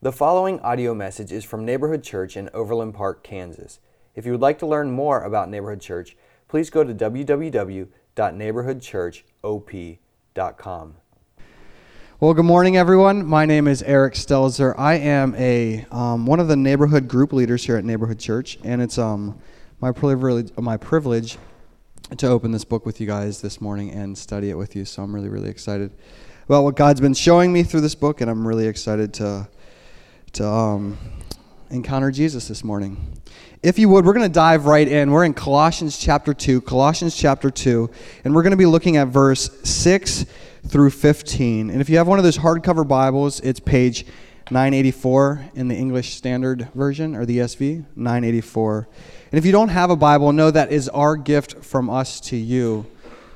The following audio message is from Neighborhood Church in Overland Park, Kansas. If you would like to learn more about Neighborhood Church, please go to www.neighborhoodchurchop.com. Well, good morning, everyone. My name is Eric Stelzer. I am a um, one of the neighborhood group leaders here at Neighborhood Church, and it's um, my privilege my privilege to open this book with you guys this morning and study it with you. So I'm really, really excited about what God's been showing me through this book, and I'm really excited to to um, encounter Jesus this morning. If you would, we're going to dive right in. We're in Colossians chapter 2, Colossians chapter 2, and we're going to be looking at verse 6 through 15. And if you have one of those hardcover Bibles, it's page 984 in the English Standard Version or the ESV, 984. And if you don't have a Bible, know that is our gift from us to you.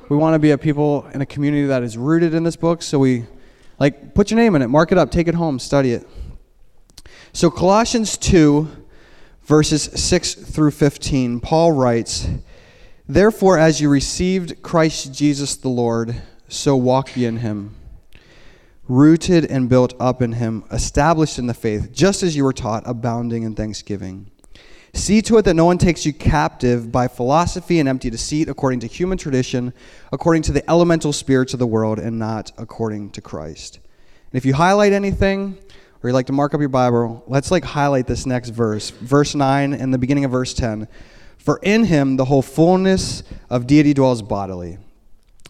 We want to be a people in a community that is rooted in this book, so we like put your name in it, mark it up, take it home, study it. So, Colossians 2, verses 6 through 15, Paul writes, Therefore, as you received Christ Jesus the Lord, so walk ye in him, rooted and built up in him, established in the faith, just as you were taught, abounding in thanksgiving. See to it that no one takes you captive by philosophy and empty deceit, according to human tradition, according to the elemental spirits of the world, and not according to Christ. And if you highlight anything, or you like to mark up your Bible, let's like highlight this next verse, verse 9 and the beginning of verse 10. For in him the whole fullness of deity dwells bodily,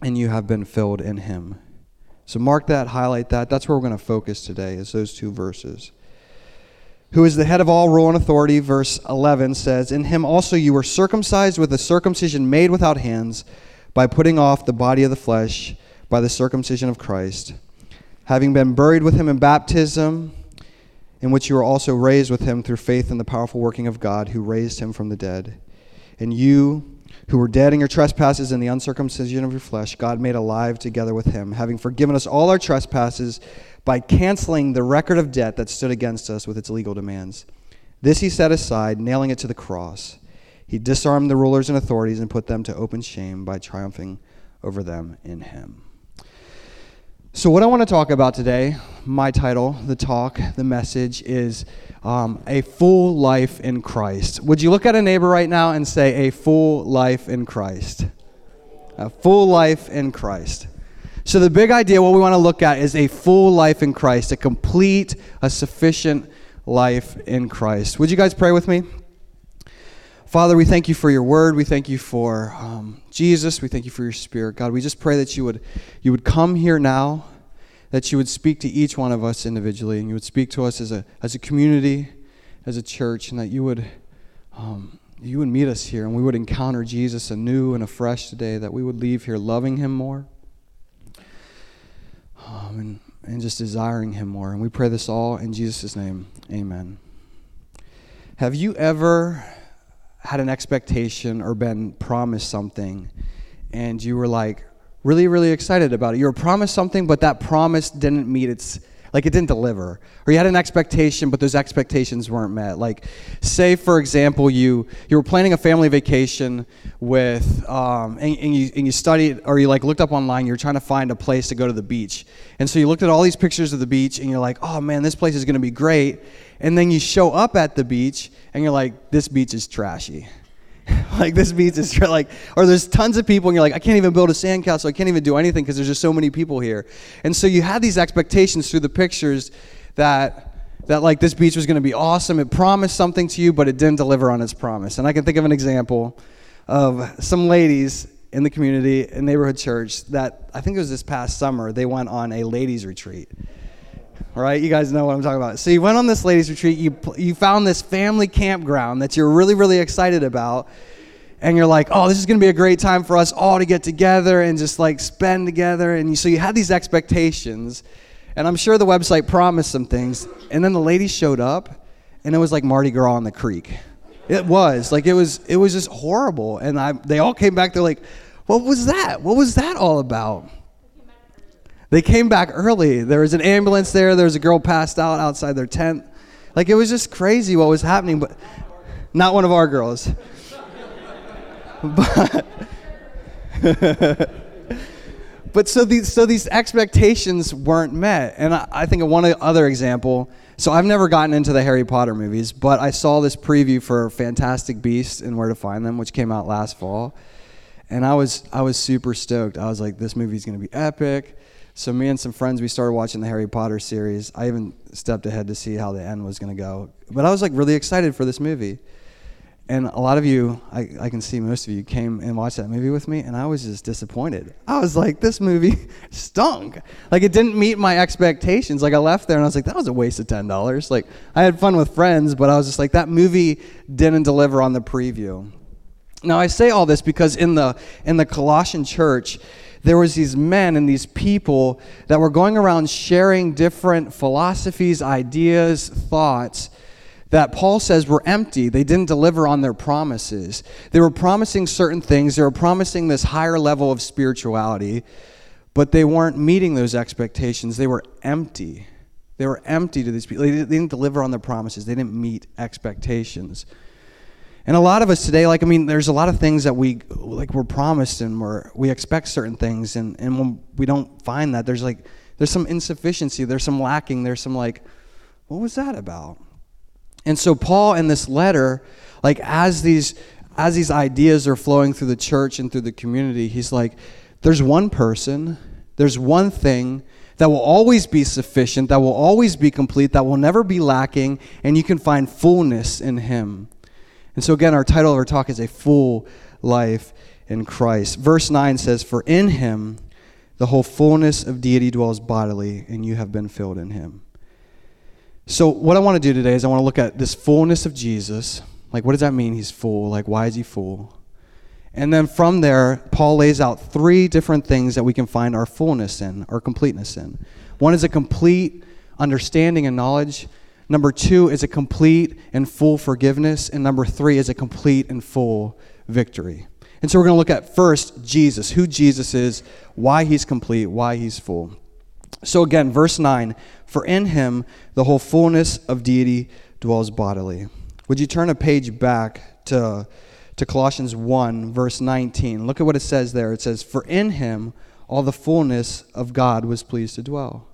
and you have been filled in him. So mark that, highlight that. That's where we're going to focus today, is those two verses. Who is the head of all rule and authority, verse 11 says, In him also you were circumcised with a circumcision made without hands, by putting off the body of the flesh by the circumcision of Christ, having been buried with him in baptism in which you were also raised with him through faith in the powerful working of God who raised him from the dead. And you, who were dead in your trespasses and the uncircumcision of your flesh, God made alive together with him, having forgiven us all our trespasses by canceling the record of debt that stood against us with its legal demands. This he set aside, nailing it to the cross. He disarmed the rulers and authorities and put them to open shame by triumphing over them in him. So, what I want to talk about today, my title, the talk, the message is um, a full life in Christ. Would you look at a neighbor right now and say, a full life in Christ? A full life in Christ. So, the big idea, what we want to look at is a full life in Christ, a complete, a sufficient life in Christ. Would you guys pray with me? Father, we thank you for your word. We thank you for um, Jesus. We thank you for your spirit. God, we just pray that you would, you would come here now, that you would speak to each one of us individually, and you would speak to us as a, as a community, as a church, and that you would, um, you would meet us here, and we would encounter Jesus anew and afresh today, that we would leave here loving him more um, and, and just desiring him more. And we pray this all in Jesus' name. Amen. Have you ever had an expectation or been promised something and you were like really really excited about it. You were promised something but that promise didn't meet its like it didn't deliver. Or you had an expectation but those expectations weren't met. Like say for example you you were planning a family vacation with um, and, and, you, and you studied or you like looked up online you're trying to find a place to go to the beach. And so you looked at all these pictures of the beach and you're like oh man this place is going to be great. And then you show up at the beach and you're like this beach is trashy like this beach is like or there's tons of people and you're like i can't even build a sandcastle i can't even do anything because there's just so many people here. And so you had these expectations through the pictures that that like this beach was going to be awesome. It promised something to you but it didn't deliver on its promise. And i can think of an example of some ladies in the community in neighborhood church that i think it was this past summer they went on a ladies retreat right? You guys know what I'm talking about. So you went on this ladies' retreat. You you found this family campground that you're really really excited about, and you're like, oh, this is gonna be a great time for us all to get together and just like spend together. And you, so you had these expectations, and I'm sure the website promised some things, and then the ladies showed up, and it was like Mardi Gras on the creek. It was like it was it was just horrible, and I they all came back. They're like, what was that? What was that all about? They came back early. There was an ambulance there. There was a girl passed out outside their tent. Like it was just crazy what was happening, but not one of our girls. but but so these so these expectations weren't met. And I, I think of one other example So I've never gotten into the Harry Potter movies, but I saw this preview for Fantastic Beasts and Where to Find Them, which came out last fall. And I was I was super stoked. I was like, this movie's gonna be epic. So me and some friends, we started watching the Harry Potter series. I even stepped ahead to see how the end was gonna go. But I was like really excited for this movie. And a lot of you, I, I can see most of you, came and watched that movie with me, and I was just disappointed. I was like, this movie stunk. Like, it didn't meet my expectations. Like, I left there and I was like, that was a waste of $10. Like, I had fun with friends, but I was just like, that movie didn't deliver on the preview. Now, I say all this because in the, in the Colossian church, there was these men and these people that were going around sharing different philosophies, ideas, thoughts that Paul says were empty. They didn't deliver on their promises. They were promising certain things, they were promising this higher level of spirituality, but they weren't meeting those expectations. They were empty. They were empty to these people. They didn't deliver on their promises, they didn't meet expectations. And a lot of us today, like, I mean, there's a lot of things that we, like, we're promised and we're, we expect certain things. And, and when we don't find that, there's like, there's some insufficiency, there's some lacking, there's some, like, what was that about? And so Paul in this letter, like as these as these ideas are flowing through the church and through the community, he's like, there's one person, there's one thing that will always be sufficient, that will always be complete, that will never be lacking, and you can find fullness in him. And so again, our title of our talk is a full life in Christ. Verse 9 says, For in him the whole fullness of deity dwells bodily, and you have been filled in him. So, what I want to do today is I want to look at this fullness of Jesus. Like, what does that mean he's full? Like, why is he full? And then from there, Paul lays out three different things that we can find our fullness in, our completeness in. One is a complete understanding and knowledge. Number two is a complete and full forgiveness. And number three is a complete and full victory. And so we're going to look at first Jesus, who Jesus is, why he's complete, why he's full. So again, verse 9 For in him the whole fullness of deity dwells bodily. Would you turn a page back to, to Colossians 1, verse 19? Look at what it says there. It says, For in him all the fullness of God was pleased to dwell.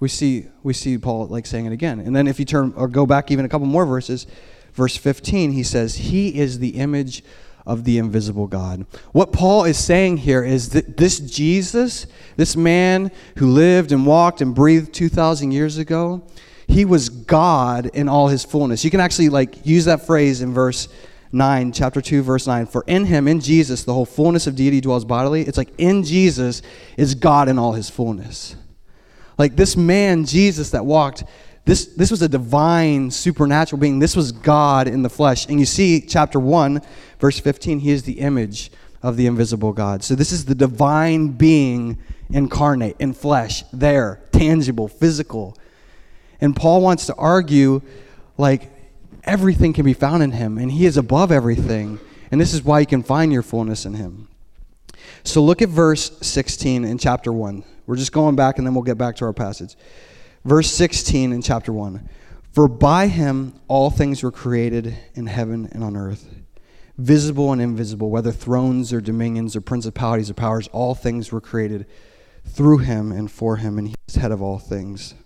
We see, we see Paul like saying it again. And then if you turn or go back even a couple more verses, verse 15, he says, He is the image of the invisible God. What Paul is saying here is that this Jesus, this man who lived and walked and breathed 2,000 years ago, he was God in all his fullness. You can actually like use that phrase in verse 9, chapter 2, verse 9. For in him, in Jesus, the whole fullness of deity dwells bodily. It's like in Jesus is God in all his fullness. Like this man, Jesus, that walked this, this was a divine, supernatural being. This was God in the flesh. And you see, chapter 1, verse 15, he is the image of the invisible God. So this is the divine being incarnate in flesh, there, tangible, physical. And Paul wants to argue like everything can be found in him, and he is above everything. And this is why you can find your fullness in him. So look at verse 16 in chapter 1. We're just going back, and then we'll get back to our passage. Verse 16 in chapter 1 For by him all things were created in heaven and on earth, visible and invisible, whether thrones or dominions or principalities or powers, all things were created through him and for him, and he is head of all things.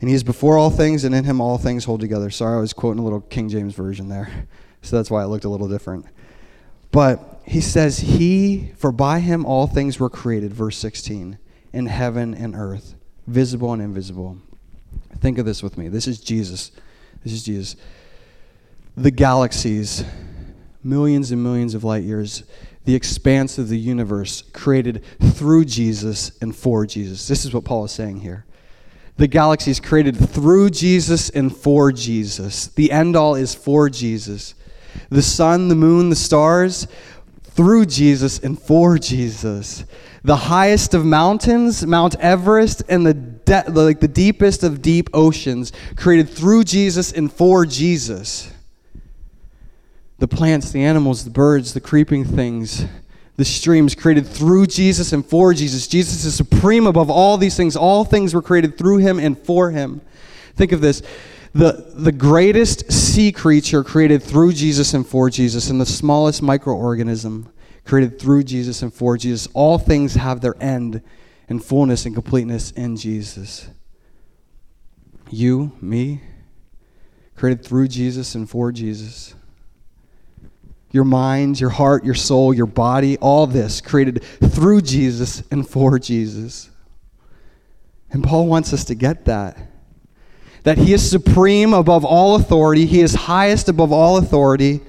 And he is before all things, and in him all things hold together. Sorry, I was quoting a little King James version there, so that's why it looked a little different. But he says, He, for by him all things were created, verse 16, in heaven and earth visible and invisible. Think of this with me. This is Jesus. This is Jesus. The galaxies, millions and millions of light years, the expanse of the universe created through Jesus and for Jesus. This is what Paul is saying here. The galaxies created through Jesus and for Jesus. The end all is for Jesus. The sun, the moon, the stars, through Jesus and for Jesus the highest of mountains, Mount Everest, and the, de- like the deepest of deep oceans, created through Jesus and for Jesus. The plants, the animals, the birds, the creeping things, the streams created through Jesus and for Jesus. Jesus is supreme above all these things. All things were created through him and for him. Think of this. The, the greatest sea creature created through Jesus and for Jesus, and the smallest microorganism created through Jesus and for Jesus. All things have their end and fullness and completeness in Jesus. You, me, created through Jesus and for Jesus. Your mind, your heart, your soul, your body, all this created through Jesus and for Jesus. And Paul wants us to get that. That he is supreme above all authority, he is highest above all authority,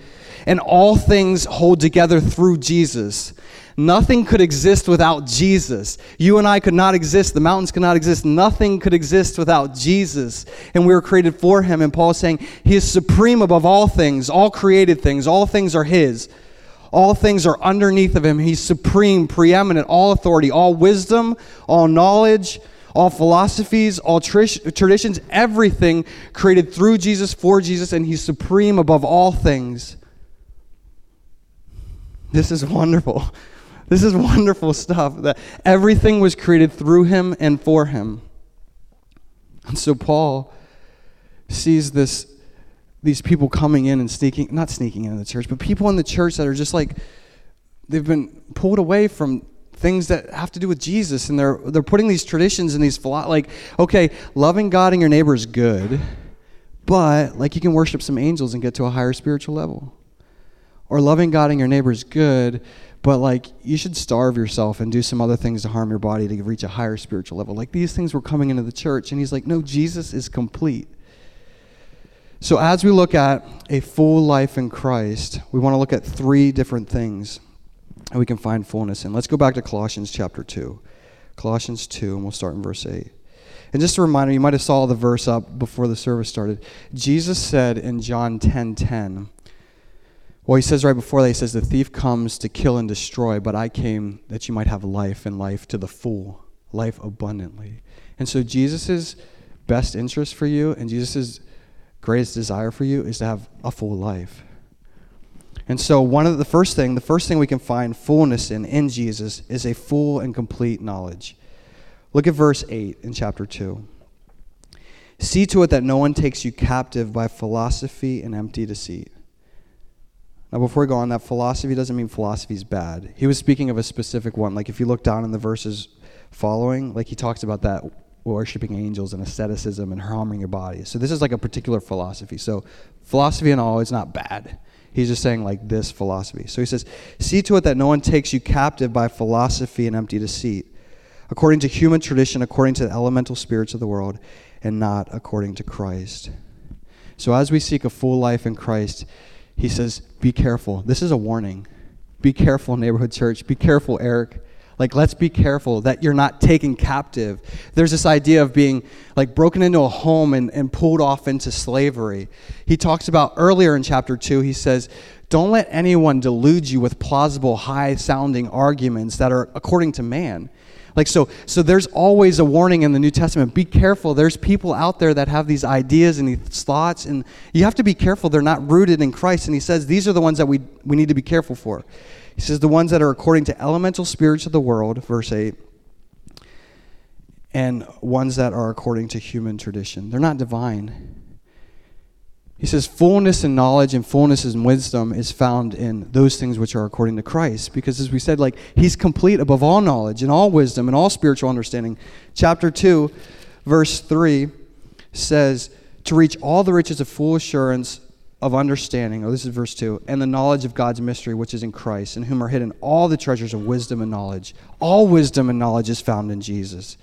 and all things hold together through Jesus. Nothing could exist without Jesus. You and I could not exist. The mountains could not exist. Nothing could exist without Jesus. And we were created for him. And Paul is saying he is supreme above all things, all created things. All things are his. All things are underneath of him. He's supreme, preeminent, all authority, all wisdom, all knowledge, all philosophies, all traditions, everything created through Jesus, for Jesus, and he's supreme above all things. This is wonderful. This is wonderful stuff that everything was created through him and for him. And so Paul sees this these people coming in and sneaking not sneaking into the church, but people in the church that are just like they've been pulled away from things that have to do with Jesus and they're they're putting these traditions and these philo- like okay, loving God and your neighbor is good, but like you can worship some angels and get to a higher spiritual level. Or loving God and your neighbor is good, but like you should starve yourself and do some other things to harm your body to reach a higher spiritual level. Like these things were coming into the church, and he's like, no, Jesus is complete. So as we look at a full life in Christ, we want to look at three different things that we can find fullness in. Let's go back to Colossians chapter 2. Colossians 2, and we'll start in verse 8. And just a reminder, you might have saw the verse up before the service started. Jesus said in John 10:10, 10, 10, well, he says right before that, he says, The thief comes to kill and destroy, but I came that you might have life and life to the full, life abundantly. And so, Jesus' best interest for you and Jesus' greatest desire for you is to have a full life. And so, one of the first thing, the first thing we can find fullness in in Jesus is a full and complete knowledge. Look at verse 8 in chapter 2. See to it that no one takes you captive by philosophy and empty deceit now, before we go on, that philosophy doesn't mean philosophy is bad. He was speaking of a specific one. Like, if you look down in the verses following, like, he talks about that worshiping angels and asceticism and harming your body. So, this is like a particular philosophy. So, philosophy and all is not bad. He's just saying, like, this philosophy. So, he says, See to it that no one takes you captive by philosophy and empty deceit, according to human tradition, according to the elemental spirits of the world, and not according to Christ. So, as we seek a full life in Christ, he says, Be careful. This is a warning. Be careful, neighborhood church. Be careful, Eric. Like, let's be careful that you're not taken captive. There's this idea of being like broken into a home and, and pulled off into slavery. He talks about earlier in chapter 2, he says, Don't let anyone delude you with plausible, high sounding arguments that are according to man. Like so so there's always a warning in the New Testament. Be careful. There's people out there that have these ideas and these thoughts and you have to be careful they're not rooted in Christ and he says these are the ones that we we need to be careful for. He says the ones that are according to elemental spirits of the world, verse 8, and ones that are according to human tradition. They're not divine. He says, fullness in knowledge and fullness in wisdom is found in those things which are according to Christ. Because as we said, like, he's complete above all knowledge and all wisdom and all spiritual understanding. Chapter 2, verse 3 says, to reach all the riches of full assurance of understanding, oh, this is verse 2, and the knowledge of God's mystery which is in Christ, in whom are hidden all the treasures of wisdom and knowledge. All wisdom and knowledge is found in Jesus.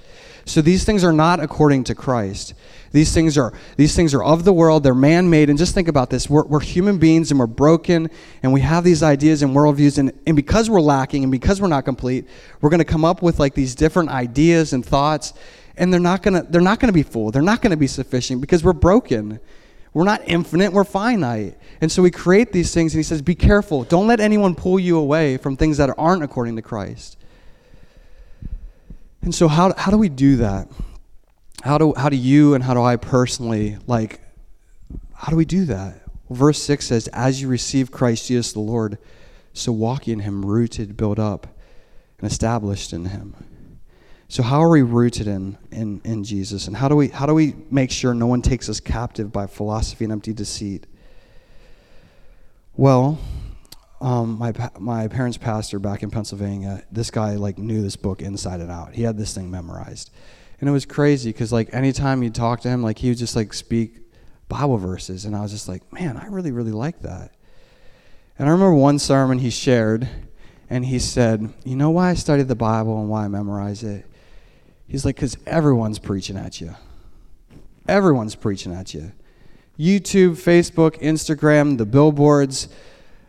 So these things are not according to Christ. These things are these things are of the world. They're man-made. And just think about this: we're, we're human beings, and we're broken, and we have these ideas and worldviews. And, and because we're lacking, and because we're not complete, we're going to come up with like these different ideas and thoughts, and they're not gonna they're not gonna be full. They're not gonna be sufficient because we're broken. We're not infinite. We're finite. And so we create these things, and he says, "Be careful. Don't let anyone pull you away from things that aren't according to Christ." And so, how, how do we do that? How do, how do you and how do I personally, like, how do we do that? Verse 6 says, As you receive Christ Jesus the Lord, so walk in him, rooted, built up, and established in him. So how are we rooted in, in, in Jesus? And how do, we, how do we make sure no one takes us captive by philosophy and empty deceit? Well, um, my my parents' pastor back in Pennsylvania, this guy like knew this book inside and out. He had this thing memorized, And it was crazy because like anytime you talk to him, like he would just like speak Bible verses, and I was just like, man, I really really like that. And I remember one sermon he shared, and he said, you know why I studied the Bible and why I memorize it? He's like, because everyone's preaching at you. Everyone's preaching at you. YouTube, Facebook, Instagram, the billboards,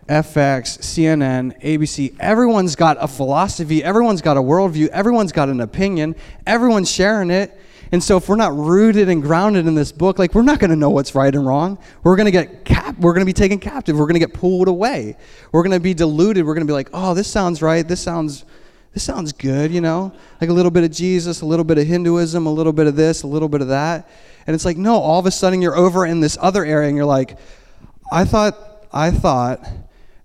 FX, CNN, ABC, everyone's got a philosophy, everyone's got a worldview, everyone's got an opinion, everyone's sharing it. And so if we're not rooted and grounded in this book, like we're not going to know what's right and wrong. We're going to get cap we're going to be taken captive. We're going to get pulled away. We're going to be deluded. We're going to be like, "Oh, this sounds right. This sounds this sounds good, you know? Like a little bit of Jesus, a little bit of Hinduism, a little bit of this, a little bit of that." And it's like, "No, all of a sudden you're over in this other area and you're like, I thought I thought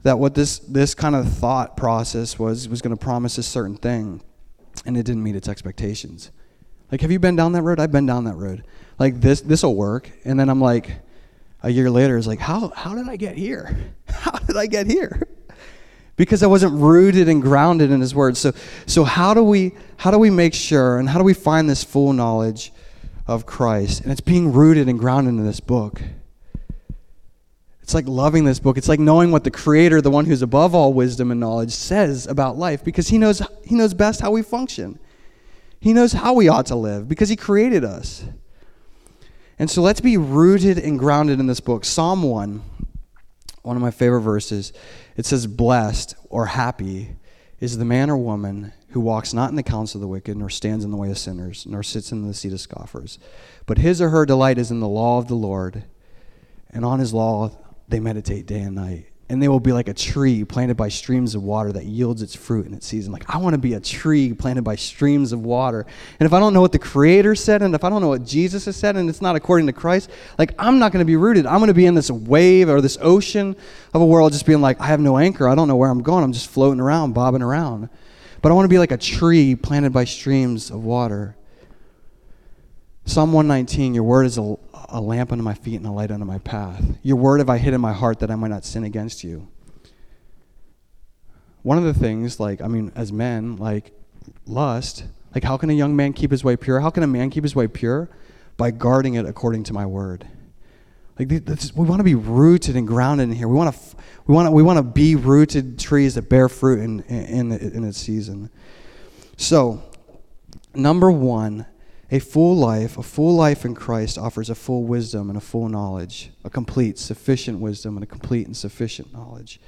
that what this this kind of thought process was was going to promise a certain thing and it didn't meet its expectations. Like have you been down that road? I've been down that road. Like this this will work. And then i'm like a year later it's like how how did i get here? How did i get here? Because i wasn't rooted and grounded in his word so so how do we how do we make sure and how do we find this full knowledge of christ? And it's being rooted and grounded in this book it's like loving this book. It's like knowing what the creator, the one who's above all wisdom and knowledge, says about life because he knows he knows best how we function. He knows how we ought to live because he created us. And so let's be rooted and grounded in this book. Psalm 1, one of my favorite verses, it says blessed or happy is the man or woman who walks not in the counsel of the wicked, nor stands in the way of sinners, nor sits in the seat of scoffers. But his or her delight is in the law of the Lord, and on his law they meditate day and night. And they will be like a tree planted by streams of water that yields its fruit in its season. Like, I want to be a tree planted by streams of water. And if I don't know what the Creator said, and if I don't know what Jesus has said, and it's not according to Christ, like, I'm not going to be rooted. I'm going to be in this wave or this ocean of a world just being like, I have no anchor. I don't know where I'm going. I'm just floating around, bobbing around. But I want to be like a tree planted by streams of water. Psalm 119, your word is a, a lamp unto my feet and a light unto my path. Your word have I hid in my heart that I might not sin against you. One of the things, like, I mean, as men, like, lust, like, how can a young man keep his way pure? How can a man keep his way pure? By guarding it according to my word. Like, we want to be rooted and grounded in here. We want to, we want to, we want to be rooted trees that bear fruit in, in, in its season. So, number one, a full life, a full life in Christ offers a full wisdom and a full knowledge, a complete, sufficient wisdom and a complete and sufficient knowledge.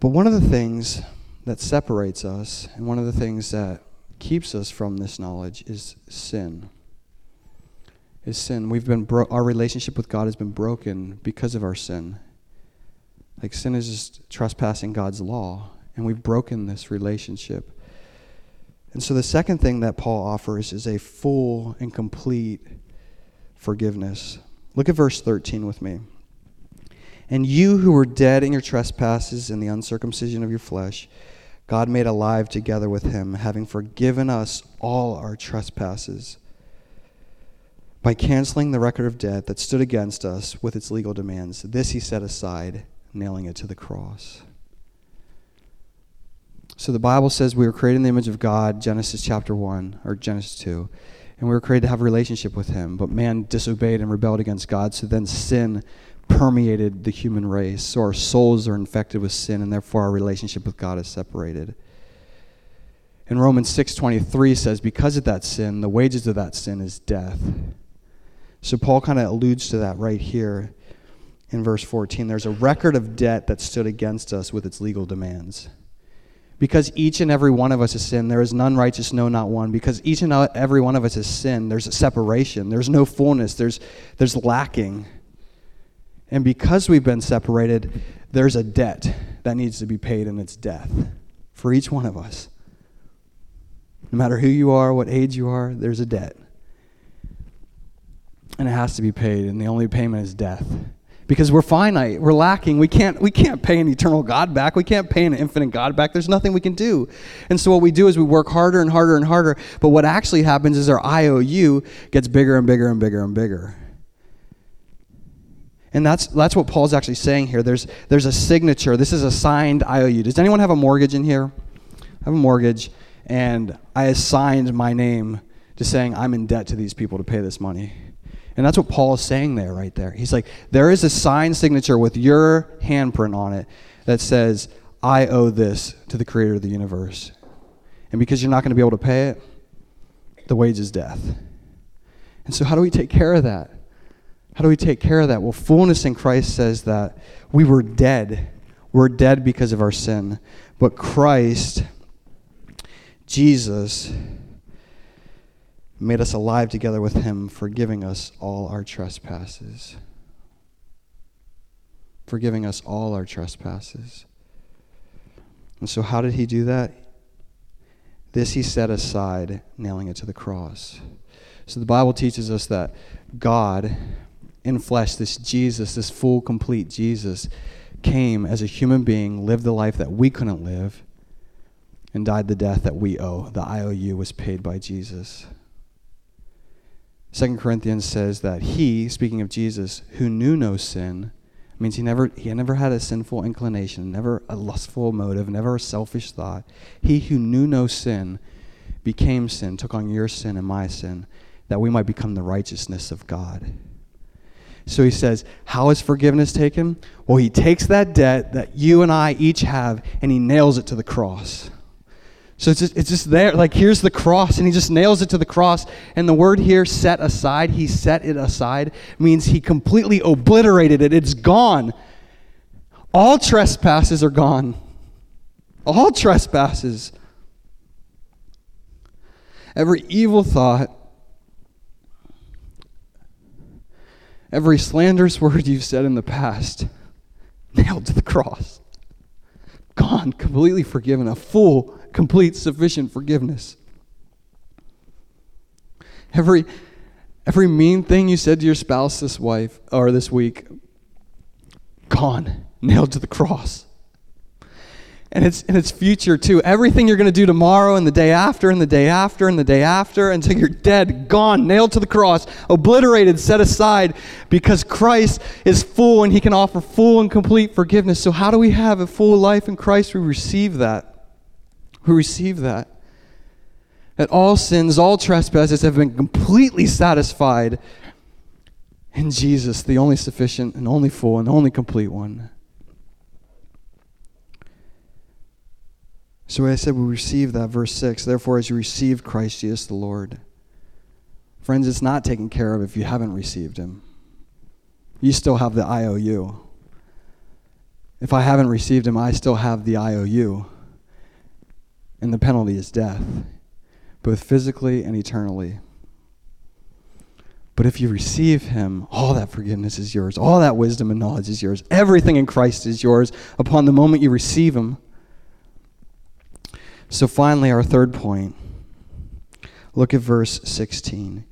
But one of the things that separates us and one of the things that keeps us from this knowledge is sin. Is sin. We've been bro- our relationship with God has been broken because of our sin. Like sin is just trespassing God's law, and we've broken this relationship. And so the second thing that Paul offers is a full and complete forgiveness. Look at verse 13 with me. And you who were dead in your trespasses and the uncircumcision of your flesh, God made alive together with him, having forgiven us all our trespasses by canceling the record of debt that stood against us with its legal demands. This he set aside, nailing it to the cross. So the Bible says we were created in the image of God, Genesis chapter 1, or Genesis 2. And we were created to have a relationship with Him. But man disobeyed and rebelled against God, so then sin permeated the human race. So our souls are infected with sin, and therefore our relationship with God is separated. And Romans 6:23 says because of that sin, the wages of that sin is death. So Paul kind of alludes to that right here in verse 14. There's a record of debt that stood against us with its legal demands. Because each and every one of us is sin. there is none righteous, no, not one. Because each and every one of us is sin. there's a separation, there's no fullness, there's, there's lacking. And because we've been separated, there's a debt that needs to be paid, and it's death for each one of us. No matter who you are, what age you are, there's a debt. And it has to be paid, and the only payment is death because we're finite we're lacking. We can't we can't pay an eternal god back. We can't pay an infinite god back. There's nothing we can do. And so what we do is we work harder and harder and harder. But what actually happens is our iou gets bigger and bigger and bigger and bigger. And that's that's what paul's actually saying here. There's there's a signature. This is a signed iou does anyone have a mortgage in here? I have a mortgage and I assigned my name to saying I'm in debt to these people to pay this money. And that's what Paul is saying there, right there. He's like, there is a signed signature with your handprint on it that says, I owe this to the creator of the universe. And because you're not going to be able to pay it, the wage is death. And so, how do we take care of that? How do we take care of that? Well, fullness in Christ says that we were dead. We're dead because of our sin. But Christ, Jesus, made us alive together with him, forgiving us all our trespasses. Forgiving us all our trespasses. And so, how did he do that? This he set aside, nailing it to the cross. So, the Bible teaches us that God, in flesh, this Jesus, this full, complete Jesus, came as a human being, lived the life that we couldn't live, and died the death that we owe. The IOU was paid by Jesus. Second Corinthians says that he, speaking of Jesus, who knew no sin, means he never he never had a sinful inclination, never a lustful motive, never a selfish thought. He who knew no sin became sin, took on your sin and my sin, that we might become the righteousness of God. So he says, How is forgiveness taken? Well, he takes that debt that you and I each have and he nails it to the cross. So it's just, it's just there. Like, here's the cross, and he just nails it to the cross. And the word here, set aside, he set it aside, means he completely obliterated it. It's gone. All trespasses are gone. All trespasses. Every evil thought, every slanderous word you've said in the past, nailed to the cross. Gone, completely forgiven, a full complete, sufficient forgiveness. Every, every mean thing you said to your spouse this wife or this week, gone, nailed to the cross. And it's in its future too. Everything you're going to do tomorrow and the day after and the day after and the day after until you're dead, gone, nailed to the cross, obliterated, set aside because Christ is full and he can offer full and complete forgiveness. So how do we have a full life in Christ? We receive that who receive that. That all sins, all trespasses have been completely satisfied in Jesus, the only sufficient and only full and only complete one. So I said we receive that, verse 6. Therefore, as you received Christ Jesus the Lord. Friends, it's not taken care of if you haven't received him. You still have the IOU. If I haven't received him, I still have the IOU and the penalty is death, both physically and eternally. But if you receive him, all that forgiveness is yours. All that wisdom and knowledge is yours. Everything in Christ is yours upon the moment you receive him. So, finally, our third point. Look at verse 16.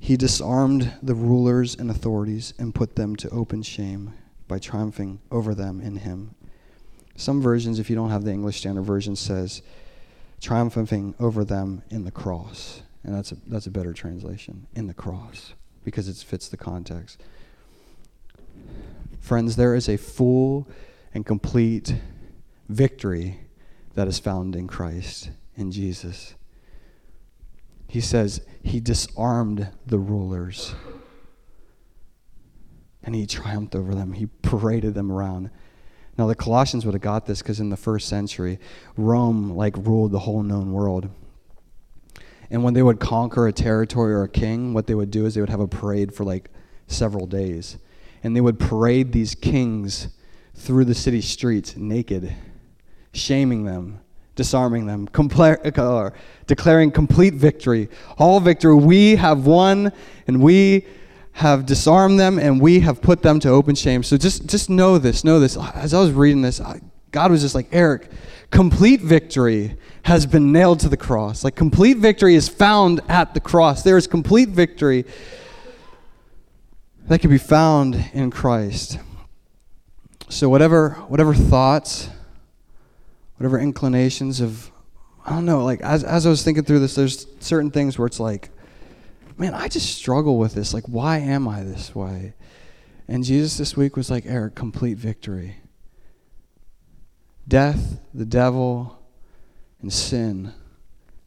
He disarmed the rulers and authorities and put them to open shame by triumphing over them in him. Some versions, if you don't have the English Standard Version, says triumphing over them in the cross. And that's a, that's a better translation, in the cross, because it fits the context. Friends, there is a full and complete victory that is found in Christ, in Jesus. He says he disarmed the rulers and he triumphed over them. He paraded them around. Now, the Colossians would have got this because in the first century, Rome like ruled the whole known world. And when they would conquer a territory or a king, what they would do is they would have a parade for like several days. And they would parade these kings through the city streets naked, shaming them, disarming them, compla- declaring complete victory. All victory. We have won, and we have disarmed them and we have put them to open shame. So just, just know this, know this. As I was reading this, God was just like, Eric, complete victory has been nailed to the cross. Like complete victory is found at the cross. There is complete victory that can be found in Christ. So whatever whatever thoughts, whatever inclinations of I don't know, like as as I was thinking through this, there's certain things where it's like man, I just struggle with this. Like, why am I this way? And Jesus this week was like, Eric, complete victory. Death, the devil, and sin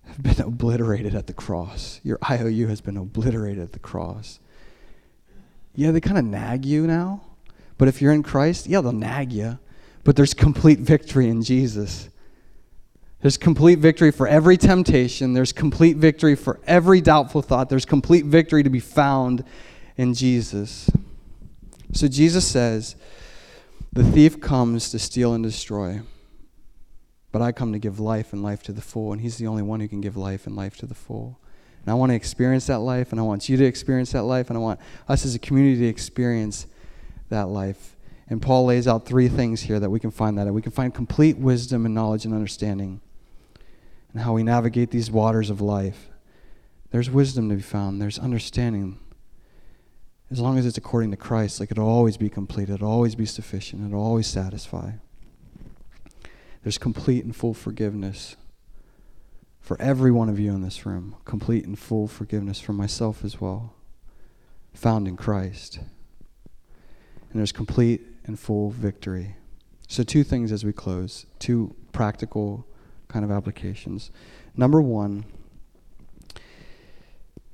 have been obliterated at the cross. Your IOU has been obliterated at the cross. Yeah, they kind of nag you now, but if you're in Christ, yeah, they'll nag you, but there's complete victory in Jesus. There's complete victory for every temptation. There's complete victory for every doubtful thought. There's complete victory to be found in Jesus. So Jesus says, The thief comes to steal and destroy, but I come to give life and life to the full. And He's the only one who can give life and life to the full. And I want to experience that life, and I want you to experience that life, and I want us as a community to experience that life. And Paul lays out three things here that we can find that. We can find complete wisdom and knowledge and understanding and how we navigate these waters of life. There's wisdom to be found, there's understanding. As long as it's according to Christ, like it'll always be complete, it'll always be sufficient, it'll always satisfy. There's complete and full forgiveness for every one of you in this room, complete and full forgiveness for myself as well, found in Christ. And there's complete and full victory. So, two things as we close, two practical kind of applications. Number one,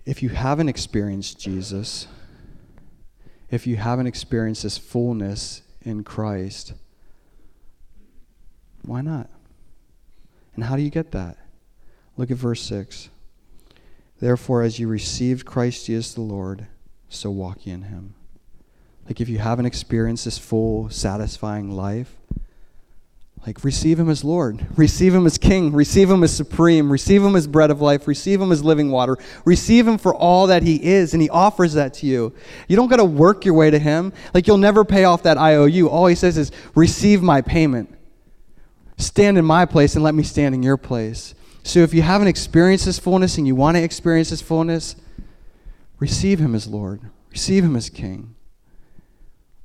if you haven't experienced Jesus, if you haven't experienced this fullness in Christ, why not? And how do you get that? Look at verse 6. Therefore, as you received Christ Jesus the Lord, so walk ye in him. Like if you haven't experienced this full, satisfying life, like, receive him as Lord, receive him as King, receive him as supreme, receive him as bread of life, receive him as living water, receive him for all that he is, and he offers that to you. You don't got to work your way to him. Like, you'll never pay off that IOU. All he says is, receive my payment. Stand in my place and let me stand in your place. So, if you haven't experienced this fullness and you want to experience this fullness, receive him as Lord, receive him as King.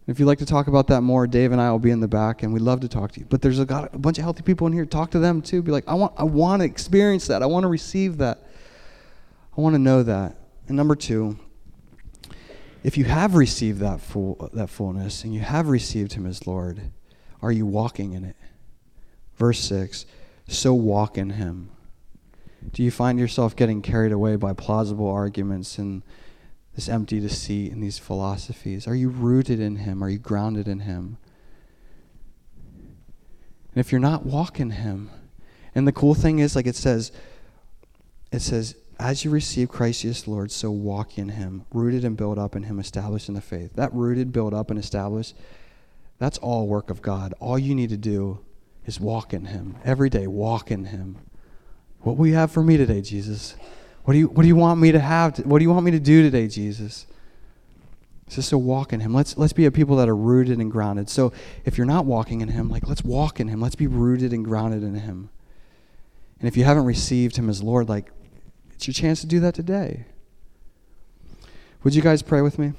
If you'd like to talk about that more, Dave and I will be in the back, and we'd love to talk to you. But there's a, a bunch of healthy people in here. Talk to them too. Be like, I want, I want to experience that. I want to receive that. I want to know that. And number two, if you have received that full, that fullness and you have received Him as Lord, are you walking in it? Verse six. So walk in Him. Do you find yourself getting carried away by plausible arguments and this empty deceit and these philosophies? Are you rooted in Him? Are you grounded in Him? And if you're not, walking Him. And the cool thing is, like it says, it says, as you receive Christ Jesus Lord, so walk in Him, rooted and built up in Him, established in the faith. That rooted, built up, and established, that's all work of God. All you need to do is walk in Him. Every day, walk in Him. What will you have for me today, Jesus? What do you, what do you want me to have? To, what do you want me to do today, Jesus? It's just to walk in Him. Let's, let's be a people that are rooted and grounded. So if you're not walking in Him, like let's walk in Him. Let's be rooted and grounded in Him. And if you haven't received Him as Lord, like it's your chance to do that today. Would you guys pray with me?